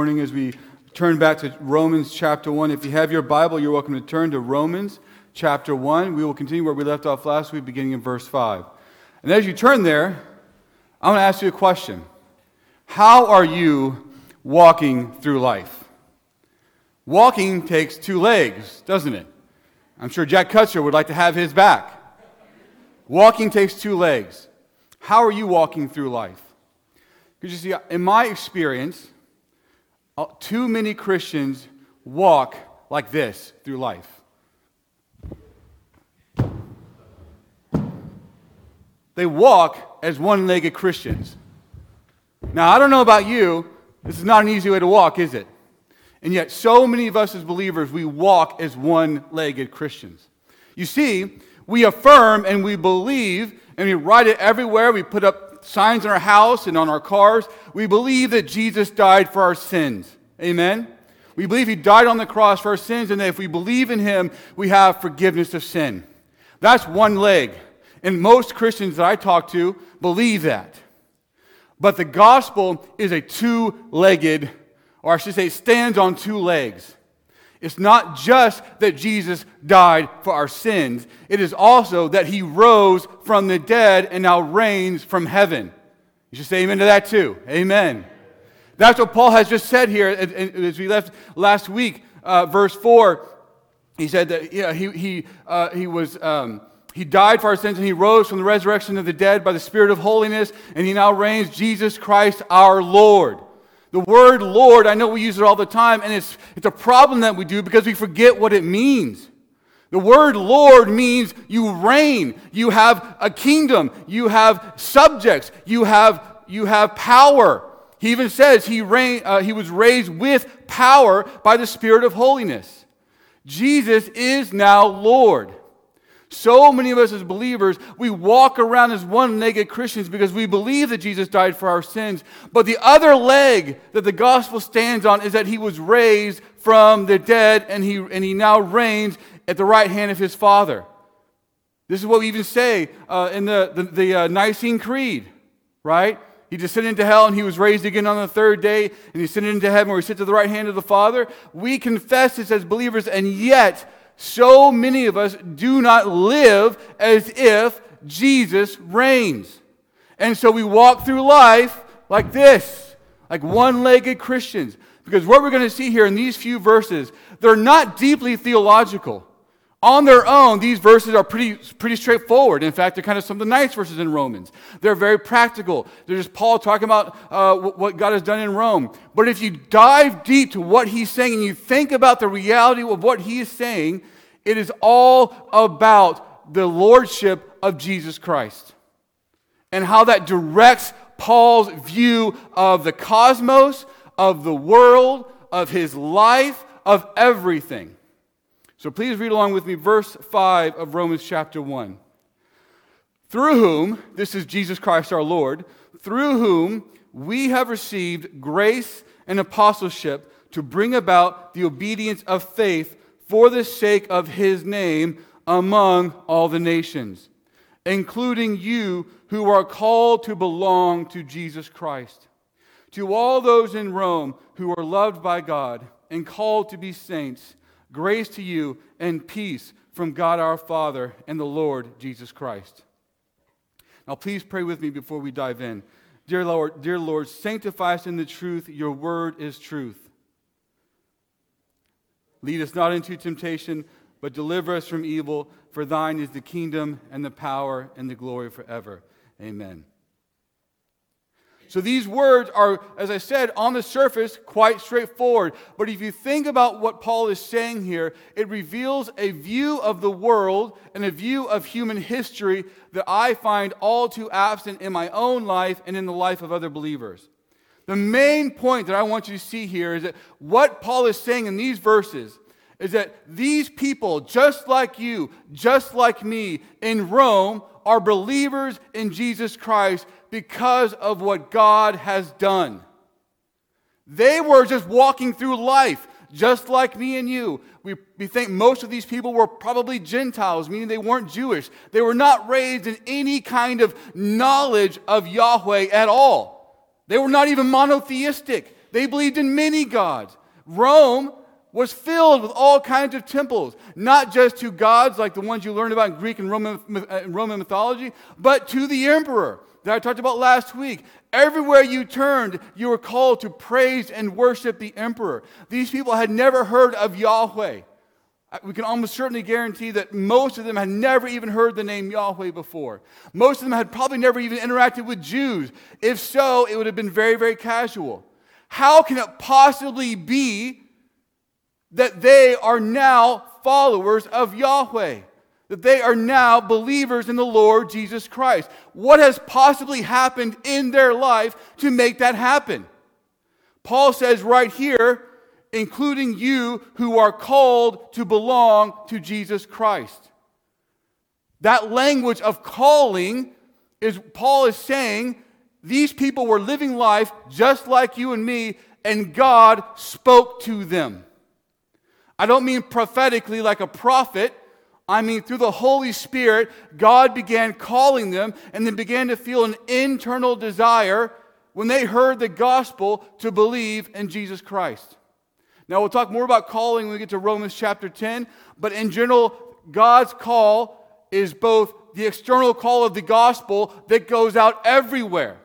morning as we turn back to Romans chapter 1. If you have your Bible, you're welcome to turn to Romans chapter 1. We will continue where we left off last week, beginning in verse 5. And as you turn there, I'm going to ask you a question How are you walking through life? Walking takes two legs, doesn't it? I'm sure Jack Kutcher would like to have his back. Walking takes two legs. How are you walking through life? Because you see, in my experience, Uh, too many Christians walk like this through life. They walk as one legged Christians. Now, I don't know about you, this is not an easy way to walk, is it? And yet, so many of us as believers, we walk as one legged Christians. You see, we affirm and we believe, and we write it everywhere. We put up signs in our house and on our cars. We believe that Jesus died for our sins. Amen? We believe he died on the cross for our sins, and that if we believe in him, we have forgiveness of sin. That's one leg. And most Christians that I talk to believe that. But the gospel is a two legged, or I should say, stands on two legs. It's not just that Jesus died for our sins, it is also that he rose from the dead and now reigns from heaven. You should say amen to that too. Amen. That's what Paul has just said here as we left last week, uh, verse 4. He said that yeah, he, he, uh, he, was, um, he died for our sins and he rose from the resurrection of the dead by the Spirit of holiness, and he now reigns Jesus Christ our Lord. The word Lord, I know we use it all the time, and it's, it's a problem that we do because we forget what it means. The word Lord means you reign, you have a kingdom, you have subjects, you have, you have power. He even says he, reign, uh, he was raised with power by the Spirit of holiness. Jesus is now Lord. So many of us as believers, we walk around as one legged Christians because we believe that Jesus died for our sins. But the other leg that the gospel stands on is that he was raised from the dead and he, and he now reigns at the right hand of his Father. This is what we even say uh, in the, the, the uh, Nicene Creed, right? He descended into hell and he was raised again on the third day and he ascended into heaven where he sits at the right hand of the Father. We confess this as believers and yet so many of us do not live as if Jesus reigns. And so we walk through life like this, like one legged Christians. Because what we're going to see here in these few verses, they're not deeply theological. On their own, these verses are pretty, pretty straightforward. In fact, they're kind of some of the nice verses in Romans. They're very practical. They're just Paul talking about uh, what God has done in Rome. But if you dive deep to what he's saying and you think about the reality of what he is saying, it is all about the lordship of Jesus Christ and how that directs Paul's view of the cosmos, of the world, of his life, of everything. So please read along with me, verse 5 of Romans chapter 1. Through whom, this is Jesus Christ our Lord, through whom we have received grace and apostleship to bring about the obedience of faith for the sake of his name among all the nations, including you who are called to belong to Jesus Christ. To all those in Rome who are loved by God and called to be saints, Grace to you and peace from God our Father and the Lord Jesus Christ. Now, please pray with me before we dive in. Dear Lord, dear Lord, sanctify us in the truth. Your word is truth. Lead us not into temptation, but deliver us from evil. For thine is the kingdom and the power and the glory forever. Amen. So these words are, as I said, on the surface, quite straightforward. But if you think about what Paul is saying here, it reveals a view of the world and a view of human history that I find all too absent in my own life and in the life of other believers. The main point that I want you to see here is that what Paul is saying in these verses is that these people, just like you, just like me, in Rome, are believers in Jesus Christ because of what God has done. They were just walking through life, just like me and you. We, we think most of these people were probably Gentiles, meaning they weren't Jewish. They were not raised in any kind of knowledge of Yahweh at all. They were not even monotheistic. They believed in many gods. Rome was filled with all kinds of temples, not just to gods like the ones you learned about in Greek and Roman, uh, Roman mythology, but to the emperor that I talked about last week. Everywhere you turned, you were called to praise and worship the emperor. These people had never heard of Yahweh. We can almost certainly guarantee that most of them had never even heard the name Yahweh before. Most of them had probably never even interacted with Jews. If so, it would have been very, very casual. How can it possibly be that they are now followers of Yahweh? That they are now believers in the Lord Jesus Christ? What has possibly happened in their life to make that happen? Paul says right here, including you who are called to belong to Jesus Christ. That language of calling is Paul is saying these people were living life just like you and me, and God spoke to them. I don't mean prophetically like a prophet. I mean, through the Holy Spirit, God began calling them and then began to feel an internal desire when they heard the gospel to believe in Jesus Christ. Now, we'll talk more about calling when we get to Romans chapter 10, but in general, God's call is both the external call of the gospel that goes out everywhere.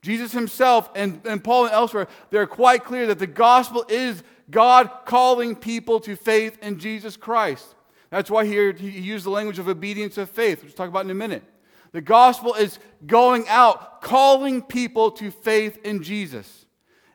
Jesus himself and, and Paul and elsewhere, they're quite clear that the gospel is God calling people to faith in Jesus Christ. That's why here he used the language of obedience of faith, which we'll talk about in a minute. The gospel is going out, calling people to faith in Jesus.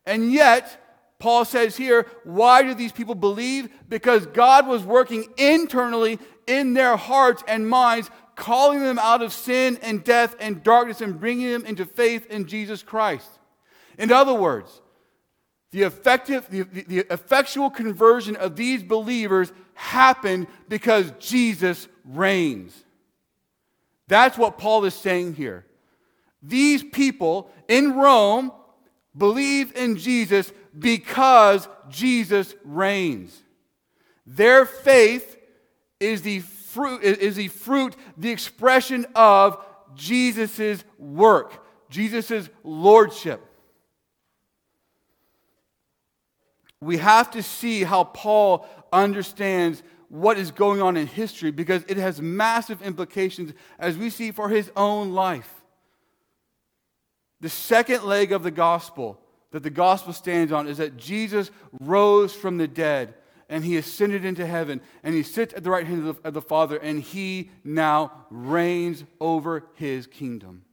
And yet, Paul says here, why do these people believe? Because God was working internally in their hearts and minds, calling them out of sin and death and darkness and bringing them into faith in Jesus Christ. In other words, the, effective, the, the, effectual conversion of these believers happened because Jesus reigns. That's what Paul is saying here. These people in Rome believe in Jesus because Jesus reigns. Their faith is the fruit, is the fruit, the expression of Jesus' work, Jesus' lordship. We have to see how Paul understands what is going on in history because it has massive implications as we see for his own life. The second leg of the gospel that the gospel stands on is that Jesus rose from the dead and he ascended into heaven and he sits at the right hand of the, of the, Father and he now reigns over his kingdom.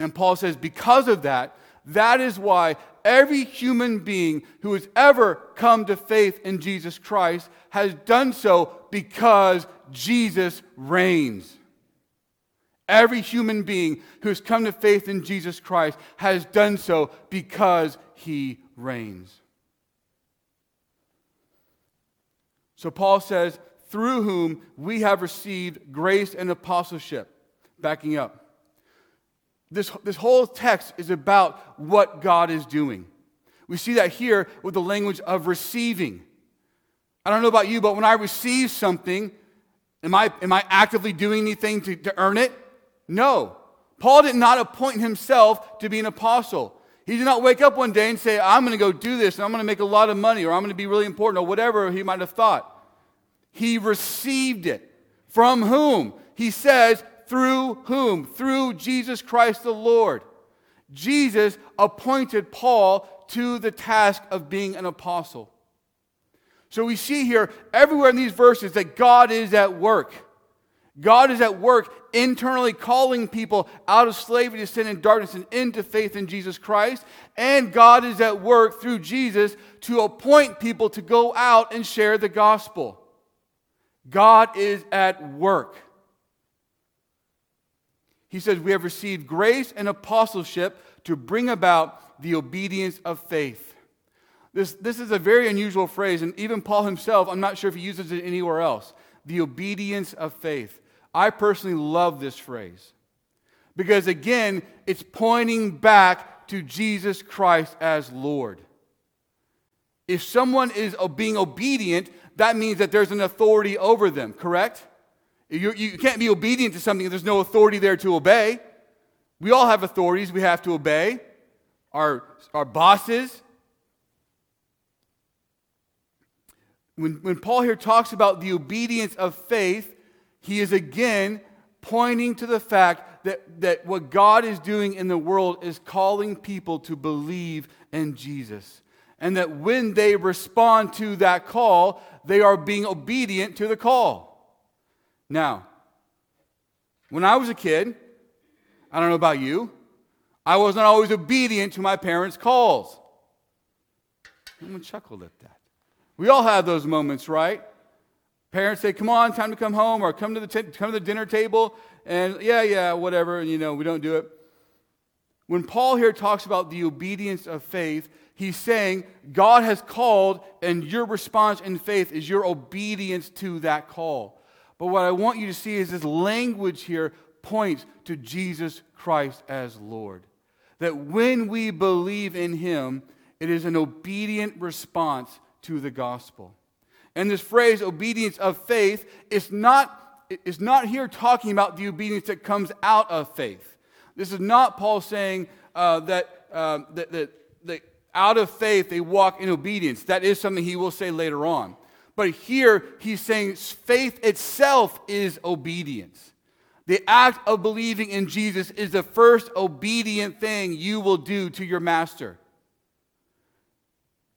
And Paul says, because of that, that is why every human being who has ever come to faith in Jesus Christ has done so because Jesus reigns. Every human being who has come to faith in Jesus Christ has done so because he reigns. So Paul says, through whom we have received grace and apostleship. Backing up. This, this whole text is about what God is doing. We see that here with the language of receiving. I don't know about you, but when I receive something, am I, am I actively doing anything to, to earn it? No. Paul did not appoint himself to be an apostle. He did not wake up one day and say, I'm going to go do this and I'm going to make a lot of money or I'm going to be really important or whatever he might have thought. He received it. From whom? He says, through whom? Through Jesus Christ the Lord. Jesus appointed Paul to the task of being an apostle. So we see here everywhere in these verses that God is at work. God is at work internally calling people out of slavery to sin and darkness and into faith in Jesus Christ. And God is at work through Jesus to appoint people to go out and share the gospel. God is at work. He says, We have received grace and apostleship to bring about the obedience of faith. This, this is a very unusual phrase, and even Paul himself, I'm not sure if he uses it anywhere else. The obedience of faith. I personally love this phrase because, again, it's pointing back to Jesus Christ as Lord. If someone is being obedient, that means that there's an authority over them, correct? You, you can't be obedient to something if there's no authority there to obey. We all have authorities we have to obey. our, our bosses. When, when Paul here talks about the obedience of faith, he is again pointing to the fact that, that what God is doing in the world is calling people to believe in Jesus. And that when they respond to that call, they are being obedient to the call. Now, when I was a kid, I don't know about you, I was not always obedient to my parents' calls. Someone chuckled at that. We all have those moments, right? Parents say, "Come on, time to come home," or "Come to the t- come to the dinner table," and yeah, yeah, whatever, and you know we don't do it. When Paul here talks about the obedience of faith, he's saying God has called, and your response in faith is your obedience to that call. But what I want you to see is this language here points to Jesus Christ as Lord. That when we believe in Him, it is an obedient response to the gospel. And this phrase, obedience of faith, is not, is not here talking about the obedience that comes out of faith. This is not Paul saying uh, that, uh, that, that, that out of faith they walk in obedience. That is something he will say later on. But here he's saying faith itself is obedience. The act of believing in Jesus is the first obedient thing you will do to your master.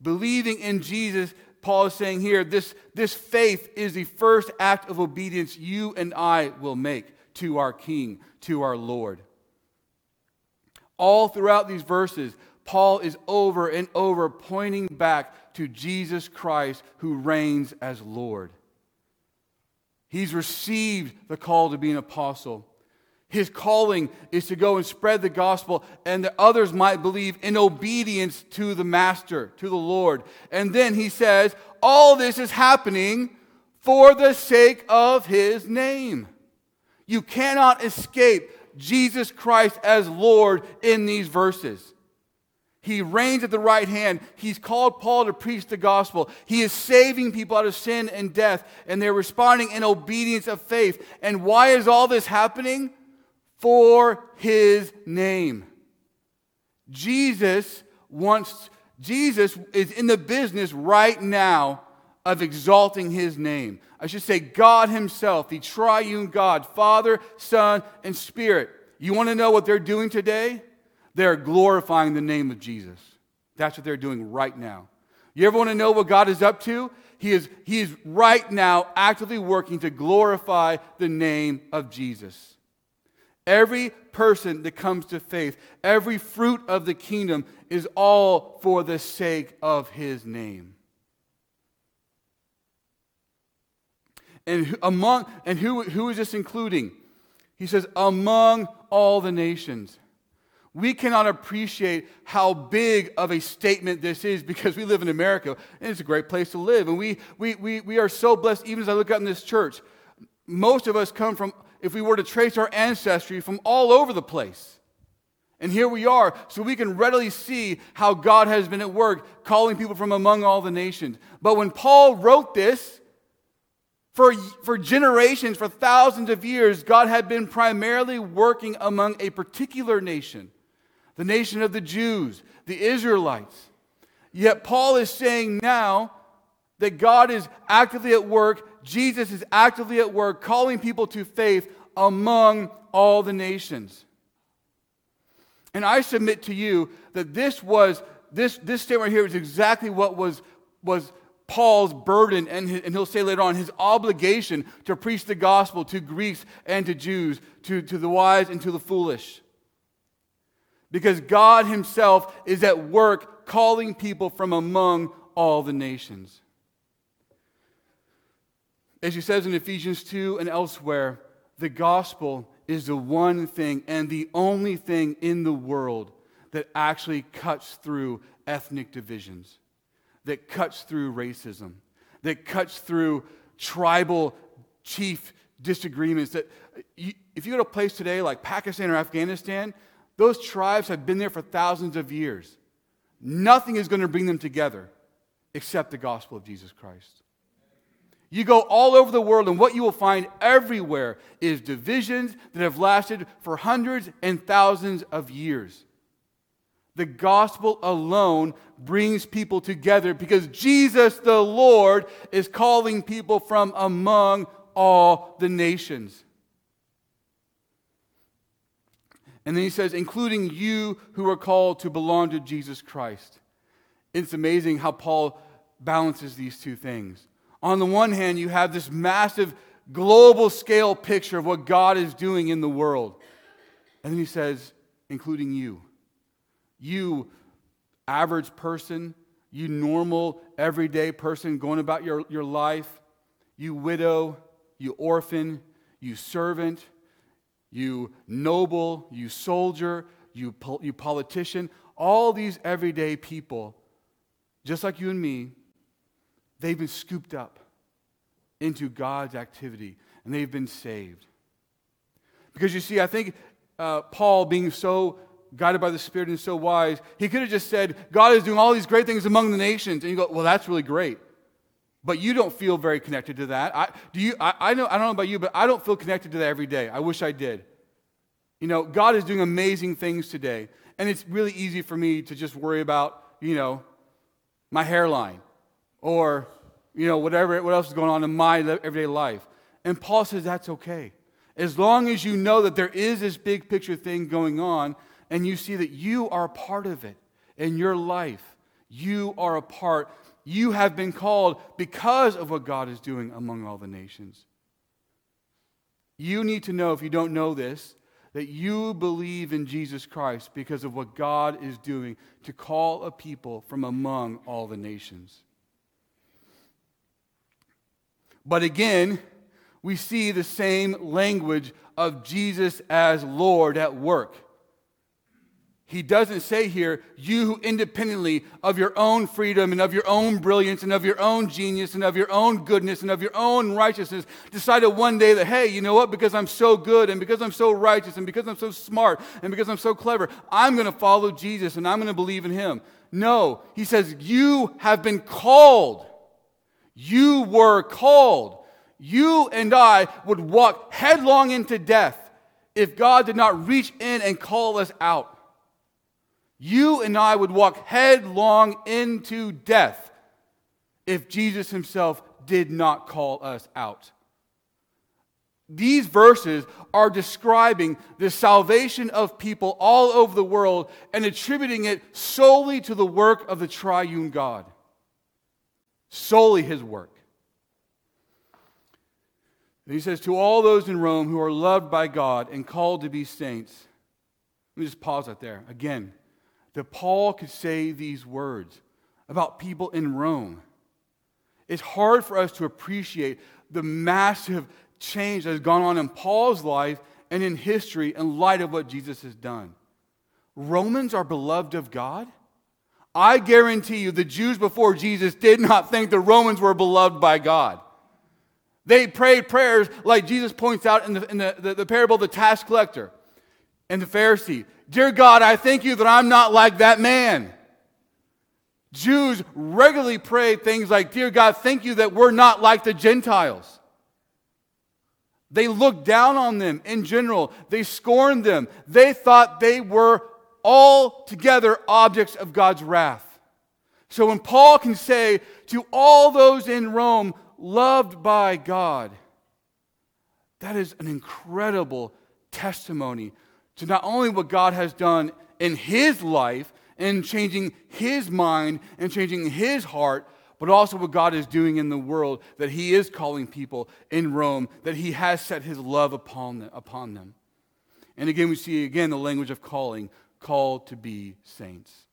Believing in Jesus, Paul is saying here, this, this faith is the first act of obedience you and I will make to our King, to our Lord. All throughout these verses, Paul is over and over pointing back to Jesus Christ who reigns as Lord. He's received the call to be an apostle. His calling is to go and spread the gospel, and that others might believe in obedience to the Master, to the Lord. And then he says, All this is happening for the sake of his name. You cannot escape Jesus Christ as Lord in these verses. He reigns at the right hand. He's called Paul to preach the gospel. He is saving people out of sin and death, and they're responding in obedience of faith. And why is all this happening? For his name. Jesus wants, Jesus is in the business right now of exalting his name. I should say, God Himself, the triune God, Father, Son, and Spirit. You want to know what they're doing today? They're glorifying the name of Jesus. That's what they're doing right now. You ever want to know what God is up to? He is, he is right now actively working to glorify the name of Jesus. Every person that comes to faith, every fruit of the kingdom is all for the sake of his name. And among and who, who is this including? He says, among all the nations. We cannot appreciate how big of a statement this is because we live in America and it's a great place to live. And we, we, we, we are so blessed, even as I look out in this church. Most of us come from, if we were to trace our ancestry, from all over the place. And here we are, so we can readily see how God has been at work calling people from among all the nations. But when Paul wrote this, for, for generations, for thousands of years, God had been primarily working among a particular nation the nation of the Jews, the Israelites. Yet Paul is saying now that God is actively at work, Jesus is actively at work, calling people to faith among all the nations. And I submit to you that this was, this, this statement here is exactly what was, was Paul's burden, and, his, and he'll say later on, his obligation to preach the gospel to Greeks and to Jews, to, to the wise and to the foolish because God Himself is at work calling people from among all the nations. As He says in Ephesians 2 and elsewhere, the gospel is the one thing and the only thing in the world that actually cuts through ethnic divisions, that cuts through racism, that cuts through tribal chief disagreements. That you, if you go to a place today like Pakistan or Afghanistan, those tribes have been there for thousands of years. Nothing is going to bring them together except the gospel of Jesus Christ. You go all over the world, and what you will find everywhere is divisions that have lasted for hundreds and thousands of years. The gospel alone brings people together because Jesus the Lord is calling people from among all the nations. And then he says, including you who are called to belong to Jesus Christ. It's amazing how Paul balances these two things. On the one hand, you have this massive global scale picture of what God is doing in the world. And then he says, including you. You, average person, you normal, everyday person going about your, your life, you widow, you orphan, you servant, you noble, you soldier, you, you politician, all these everyday people, just like you and me, they've been scooped up into God's activity and they've been saved. Because you see, I think uh, Paul, being so guided by the Spirit and so wise, he could have just said, God is doing all these great things among the nations. And you go, well, that's really great. But you don't feel very connected to that. I, do you, I, I, know, I don't know about you, but I don't feel connected to that every day. I wish I did. You know, God is doing amazing things today. And it's really easy for me to just worry about, you know, my hairline or, you know, whatever, what else is going on in my everyday life. And Paul says that's okay. As long as you know that there is this big picture thing going on and you see that you are a part of it in your life, you are a part. You have been called because of what God is doing among all the nations. You need to know, if you don't know this, that you believe in Jesus Christ because of what God is doing to call a people from among all the nations. But again, we see the same language of Jesus as Lord at work. He doesn't say here, you who independently of your own freedom and of your own brilliance and of your own genius and of your own goodness and of your own righteousness decided one day that, hey, you know what? Because I'm so good and because I'm so righteous and because I'm so smart and because I'm so clever, I'm going to follow Jesus and I'm going to believe in him. No, he says, you have been called. You were called. You and I would walk headlong into death if God did not reach in and call us out you and I would walk headlong into death if Jesus himself did not call us out. These verses are describing the salvation of people all over the world and attributing it solely to the work of the triune God. Solely his work. And he says, To all those in Rome who are loved by God and called to be saints. Let me just pause right there. Again, that Paul could say these words about people in Rome. It's hard for us to appreciate the massive change that has gone on in Paul's life and in history in light of what Jesus has done. Romans are beloved of God. I guarantee you, the Jews before Jesus did not think the Romans were beloved by God. They prayed prayers like Jesus points out in the, in the, the, the parable of the tax collector and the Pharisee. Dear God, I thank you that I'm not like that man. Jews regularly pray things like, Dear God, thank you that we're not like the Gentiles. They looked down on them in general, they scorned them. They thought they were altogether objects of God's wrath. So when Paul can say to all those in Rome, loved by God, that is an incredible testimony to not only what God has done in his life and changing his mind and changing his heart, but also what God is doing in the world, that he is calling people in Rome, that he has set his love upon them. Upon them. And again, we see again the language of calling, called to be saints.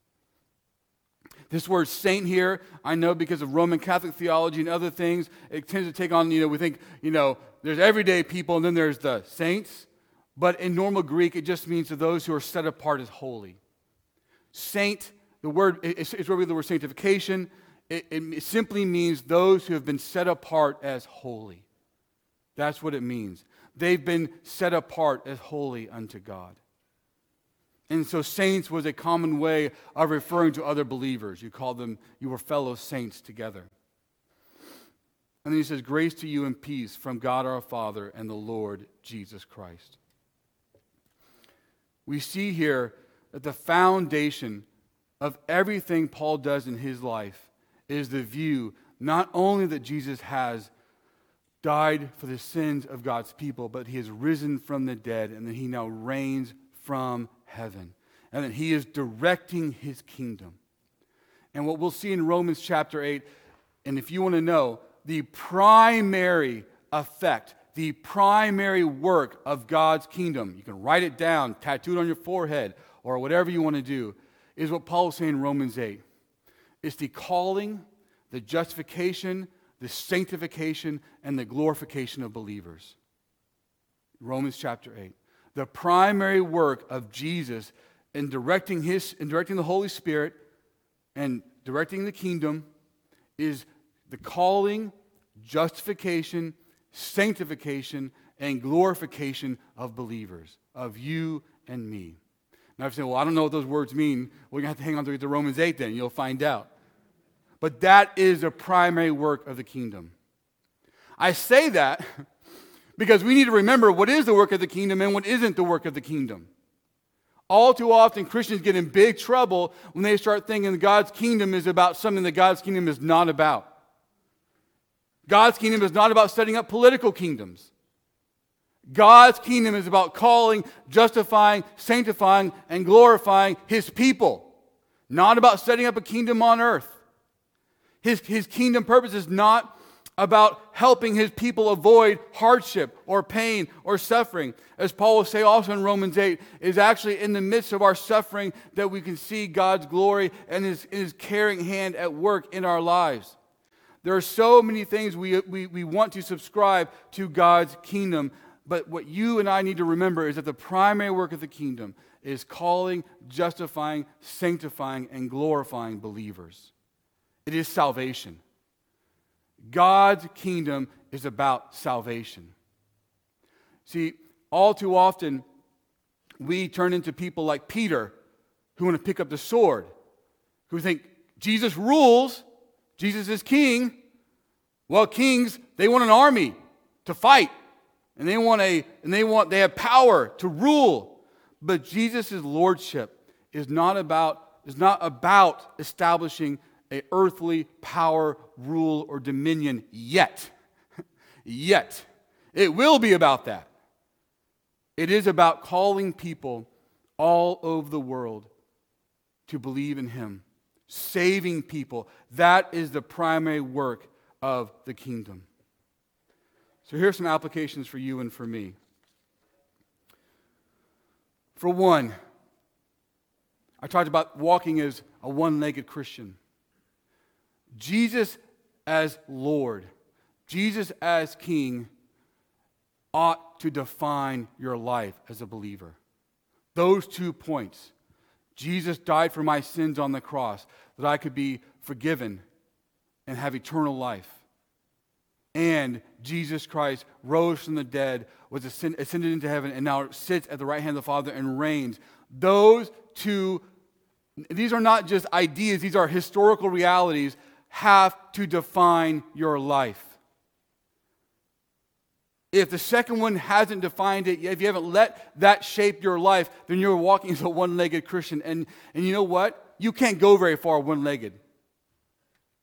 This word saint here, I know because of Roman Catholic theology and other things, it tends to take on, you know, we think, you know, there's everyday people and then there's the saints. But in normal Greek, it just means to those who are set apart as holy. Saint, the word, it's, really the word sanctification. It, it simply means those who have been set apart as holy. That's what it means. They've been set apart as holy unto God. And so, saints was a common way of referring to other believers. You call them, you were fellow saints together. And then he says, Grace to you and peace from God our Father and the Lord Jesus Christ we see here that the foundation of everything Paul does in his life is the view not only that Jesus has died for the sins of God's people, but he has risen from the dead and that he now reigns from heaven and that he is directing his kingdom. And what we'll see in Romans chapter 8, and if you want to know the primary effect, the primary work of God's kingdom, you can write it down, tattoo it on your forehead, or whatever you want to do, is what Paul is saying in Romans 8. It's the calling, the justification, the sanctification, and the glorification of believers. Romans chapter 8. The primary work of Jesus in directing, his, in directing the Holy Spirit and directing the kingdom is the calling, justification, sanctification, and glorification of believers, of you and me. Now, if you say, well, I don't know what those words mean, we're well, you have to hang on to the Romans 8 then, you'll find out. But that is a primary work of the kingdom. I say that because we need to remember what is the work of the kingdom and what isn't the work of the kingdom. All too often, Christians get in big trouble when they start thinking God's kingdom is about something that God's kingdom is not about. God's kingdom is not about setting up political kingdoms. God's kingdom is about calling, justifying, sanctifying, and glorifying his people, not about setting up a kingdom on earth. His, his kingdom purpose is not about helping his people avoid hardship or pain or suffering. As Paul will say also in Romans 8, is actually in the midst of our suffering that we can see God's glory and his, his caring hand at work in our lives. There are so many things we, we, we want to subscribe to God's kingdom, but what you and I need to remember is that the primary work of the kingdom is calling, justifying, sanctifying, and glorifying believers. It is salvation. God's kingdom is about salvation. See, all too often, we turn into people like Peter who want to pick up the sword, who think Jesus rules, Jesus is king. Well, kings, they want an army to fight and they want a and they want they have power to rule. But jesus' lordship is not about is not about establishing a earthly power rule or dominion yet. Yet. It will be about that. It is about calling people all over the world to believe in him saving people that is the primary work of the kingdom so here's some applications for you and for me. For one, I talked about walking as a one legged Christian. Jesus as Lord, Jesus as King ought to define your life as a believer. Those two points. Jesus died for my sins on the cross that I could be forgiven and have eternal life and Jesus Christ rose from the dead, was ascended into heaven, and now sits at the right hand of the Father and reigns. Those two, these are not just ideas, these are historical realities, have to define your life. If the second one hasn't defined it, if you haven't let that shape your life, then you're walking as a one legged Christian. And, and you know what? You can't go very far one legged.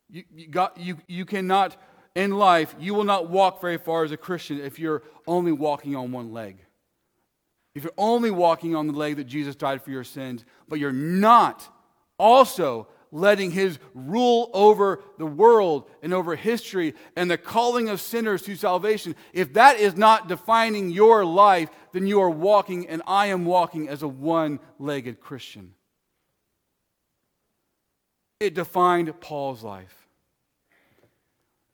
You, you, you, you cannot in life, you will not walk very far as a Christian if you're only walking on one leg. If you're only walking on the leg that Jesus died for your sins, but you're not also letting his rule over the world and over history and the calling of sinners to salvation, if that is not defining your life, then you are walking, and I am walking as a one legged Christian. It defined Paul's life.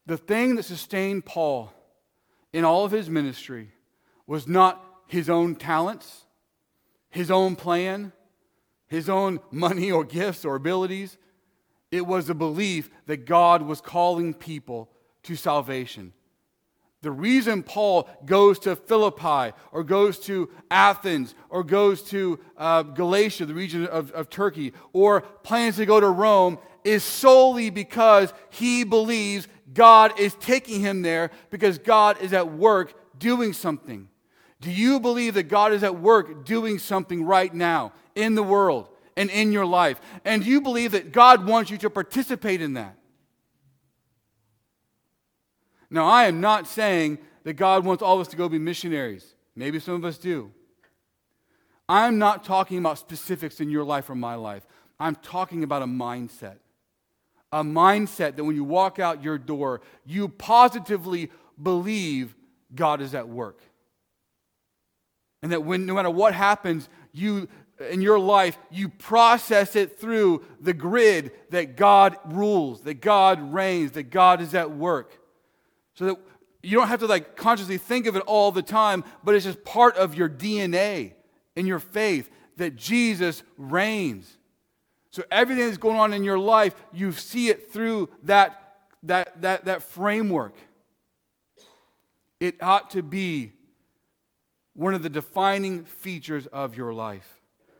The thing that sustained Paul in all of his ministry was not his own talents, his own plan, his own money or gifts or abilities. It was a belief that God was calling people to salvation. The reason Paul goes to Philippi or goes to Athens or goes to uh, Galatia, the region of, of Turkey, or plans to go to Rome is solely because he believes God is taking him there because God is at work doing something. Do you believe that God is at work doing something right now in the world, and in your life. And you believe that God wants you to participate in that? Now, I am not saying that God wants all of us to go be missionaries. Maybe some of us do. I'm not talking about specifics in your life or my life. I'm talking about a mindset. A mindset that when you walk out your door, you positively believe God is at work. And that when no matter what happens, you in your life, you process it through the grid that God rules, that God reigns, that God is at work. So that you don't have to like consciously think of it all the time, but it's just part of your DNA in your faith that Jesus reigns. So everything that's going on in your life, you see it through that, that, that, that framework. It ought to be one of the defining features of your life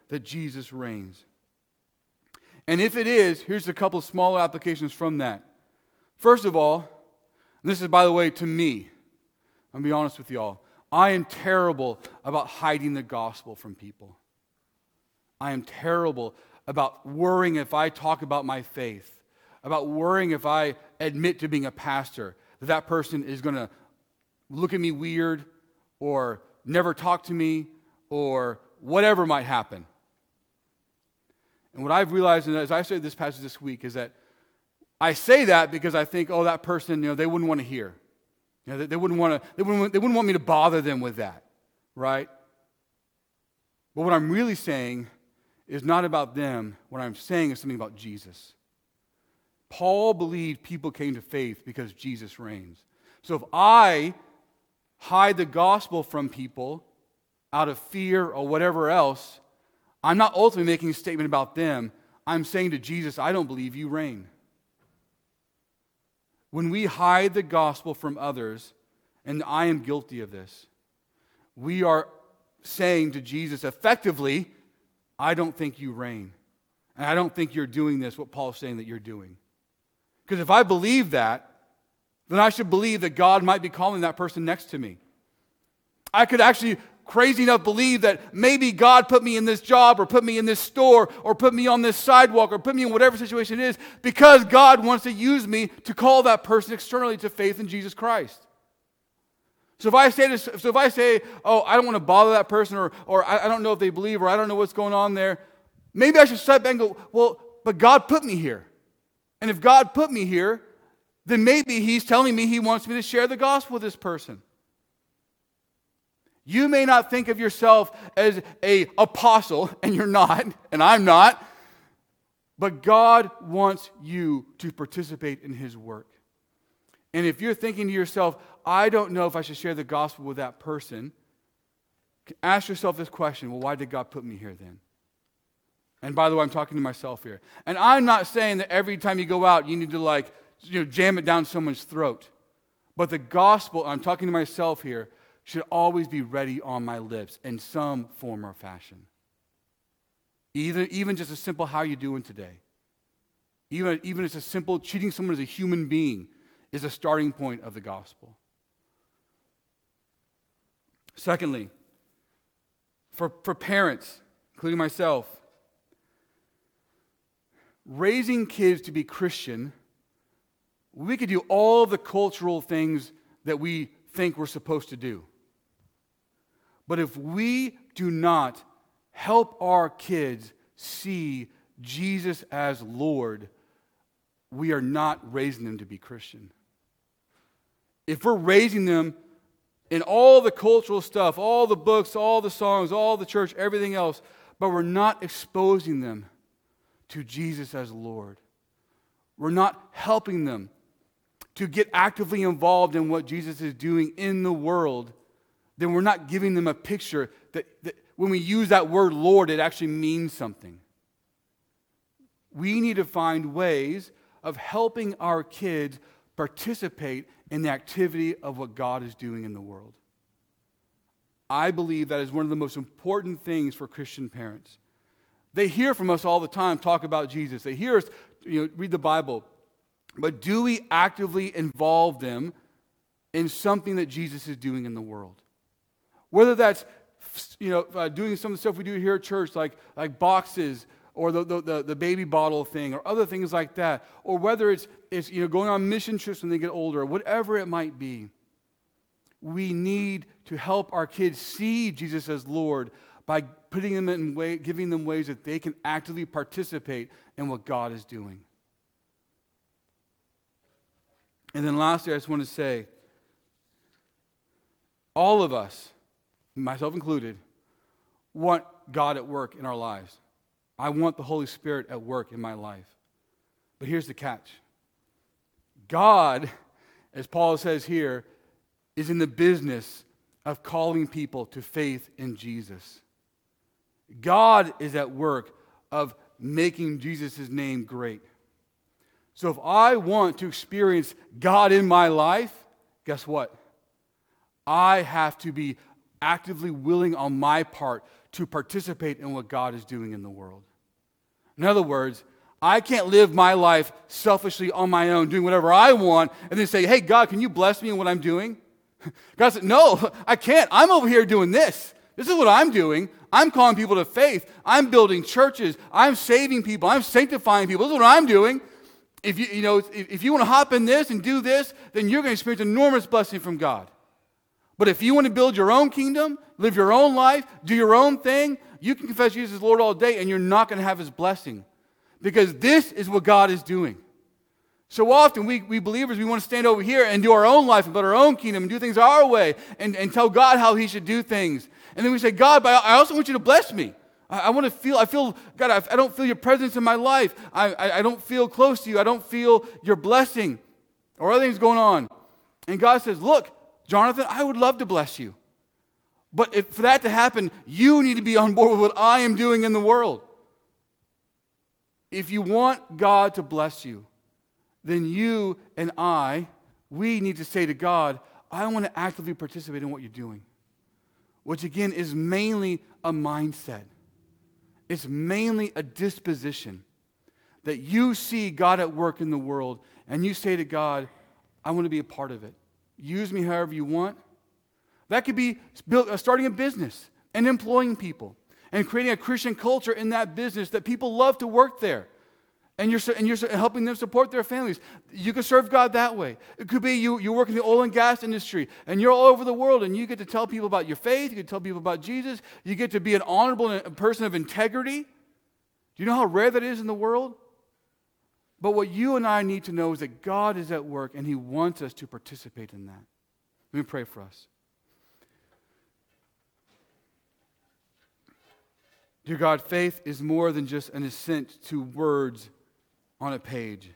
that Jesus reigns. And if it is, here's a couple of small applications from that. First of all, this is, by the way, to me, I'm going to be honest with y'all. I am terrible about hiding the gospel from people. I am terrible about worrying if I talk about my faith, about worrying if I admit to being a pastor, that that person is going to look at me weird or never talk to me, or whatever might happen. And what I've realized, and as I said this passage this week, is that I say that because I think, oh, that person, you know, they wouldn't want to hear. You know, they, they wouldn't want to, they wouldn't, they wouldn't want me to bother them with that, right? But what I'm really saying is not about them. What I'm saying is something about Jesus. Paul believed people came to faith because Jesus reigns. So if I hide the gospel from people out of fear or whatever else, I'm not ultimately making a statement about them. I'm saying to Jesus, I don't believe you reign. When we hide the gospel from others, and I am guilty of this, we are saying to Jesus effectively, I don't think you reign. And I don't think you're doing this, what Paul's saying that you're doing. Because if I believe that, then I should believe that God might be calling that person next to me. I could actually crazy enough believe that maybe God put me in this job or put me in this store or put me on this sidewalk or put me in whatever situation it is because God wants to use me to call that person externally to faith in Jesus Christ. So if I say this, so if I say, oh, I don't want to bother that person or, or I, I don't know if they believe or I don't know what's going on there, maybe I should step back and go, well, but God put me here. And if God put me here, then maybe he's telling me he wants me to share the gospel with this person. You may not think of yourself as a apostle, and you're not, and I'm not, but God wants you to participate in his work. And if you're thinking to yourself, I don't know if I should share the gospel with that person, ask yourself this question well, why did God put me here then? And by the way, I'm talking to myself here. And I'm not saying that every time you go out, you need to like you know, jam it down someone's throat. But the gospel, I'm talking to myself here, should always be ready on my lips in some form or fashion. Even, even just a simple how you doing today. Even, even as a simple treating someone as a human being is a starting point of the gospel. Secondly, for, for parents, including myself, raising kids to be Christian we could do all the cultural things that we think we're supposed to do. But if we do not help our kids see Jesus as Lord, we are not raising them to be Christian. If we're raising them in all the cultural stuff, all the books, all the songs, all the church, everything else, but we're not exposing them to Jesus as Lord, we're not helping them to get actively involved in what Jesus is doing in the world, then we're not giving them a picture that, that when we use that word Lord, it actually means something. We need to find ways of helping our kids participate in the activity of what God is doing in the world. I believe that is one of the most important things for Christian parents. They hear from us all the time talk about Jesus. They hear us you know, read the Bible. But do we actively involve them in something that Jesus is doing in the world? Whether that's you know, uh, doing some of the stuff we do here at church, like, like boxes, or the, the, the, baby bottle thing or other things like that, or whether it's, it's you know, going on mission trips when they get older, or whatever it might be, we need to help our kids see Jesus as Lord by putting them in way, giving them ways that they can actively participate in what God is doing. And then lastly, I just want to say all of us, myself included, want God at work in our lives. I want the Holy Spirit at work in my life. But here's the catch God, as Paul says here, is in the business of calling people to faith in Jesus. God is at work of making Jesus' name great. So if I want to experience God in my life, guess what? I have to be actively willing on my part to participate in what God is doing in the world. In other words, I can't live my life selfishly on my own, doing whatever I want, and then say, hey, God, can you bless me in what I'm doing? God said, no, I can't. I'm over here doing this. This is what I'm doing. I'm calling people to faith. I'm building churches. I'm saving people. I'm sanctifying people. This is what I'm doing. If you, you know, if, if you want to hop in this and do this, then you're going to experience enormous blessing from God. But if you want to build your own kingdom, live your own life, do your own thing, you can confess Jesus as Lord all day and you're not going to have his blessing. Because this is what God is doing. So often, we, we believers, we want to stand over here and do our own life and build our own kingdom and do things our way and, and tell God how he should do things. And then we say, God, but I also want you to bless me. I, I want to feel, I feel, God, I, I, don't feel your presence in my life. I, I, I don't feel close to you. I don't feel your blessing or other things going on. And God says, Look, Jonathan, I would love to bless you. But if, for that to happen, you need to be on board with what I am doing in the world. If you want God to bless you, then you and I, we need to say to God, I want to actively participate in what you're doing. Which again is mainly a mindset. It's mainly a disposition that you see God at work in the world and you say to God, I want to be a part of it. Use me however you want. That could be build, uh, starting a business and employing people and creating a Christian culture in that business that people love to work there. And you're, and you're helping them support their families. You can serve God that way. It could be you, you work in the oil and gas industry and you're all over the world and you get to tell people about your faith. You get to tell people about Jesus. You get to be an honorable person of integrity. Do you know how rare that is in the world? But what you and I need to know is that God is at work and He wants us to participate in that. Let me pray for us. Dear God, faith is more than just an assent to words on a page.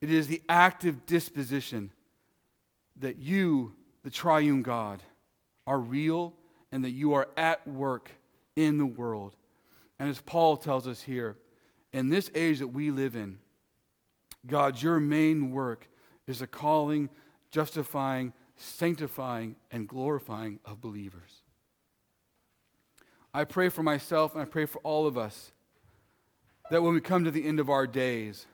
It is the active disposition that you, the triune God, are real and that you are at work in the world. And as Paul tells us here, in this age that we live in, God, your main work is a calling, justifying, sanctifying, and glorifying of believers. I pray for myself and I pray for all of us that when we come to the end of our days,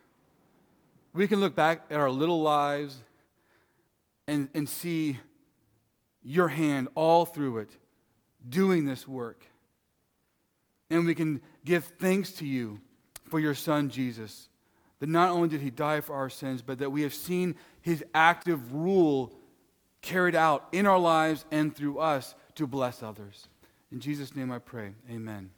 we can look back at our little lives and, and see your hand all through it doing this work. And we can give thanks to you for your son, Jesus. That not only did he die for our sins, but that we have seen his active rule carried out in our lives and through us to bless others. In Jesus' name I pray. Amen.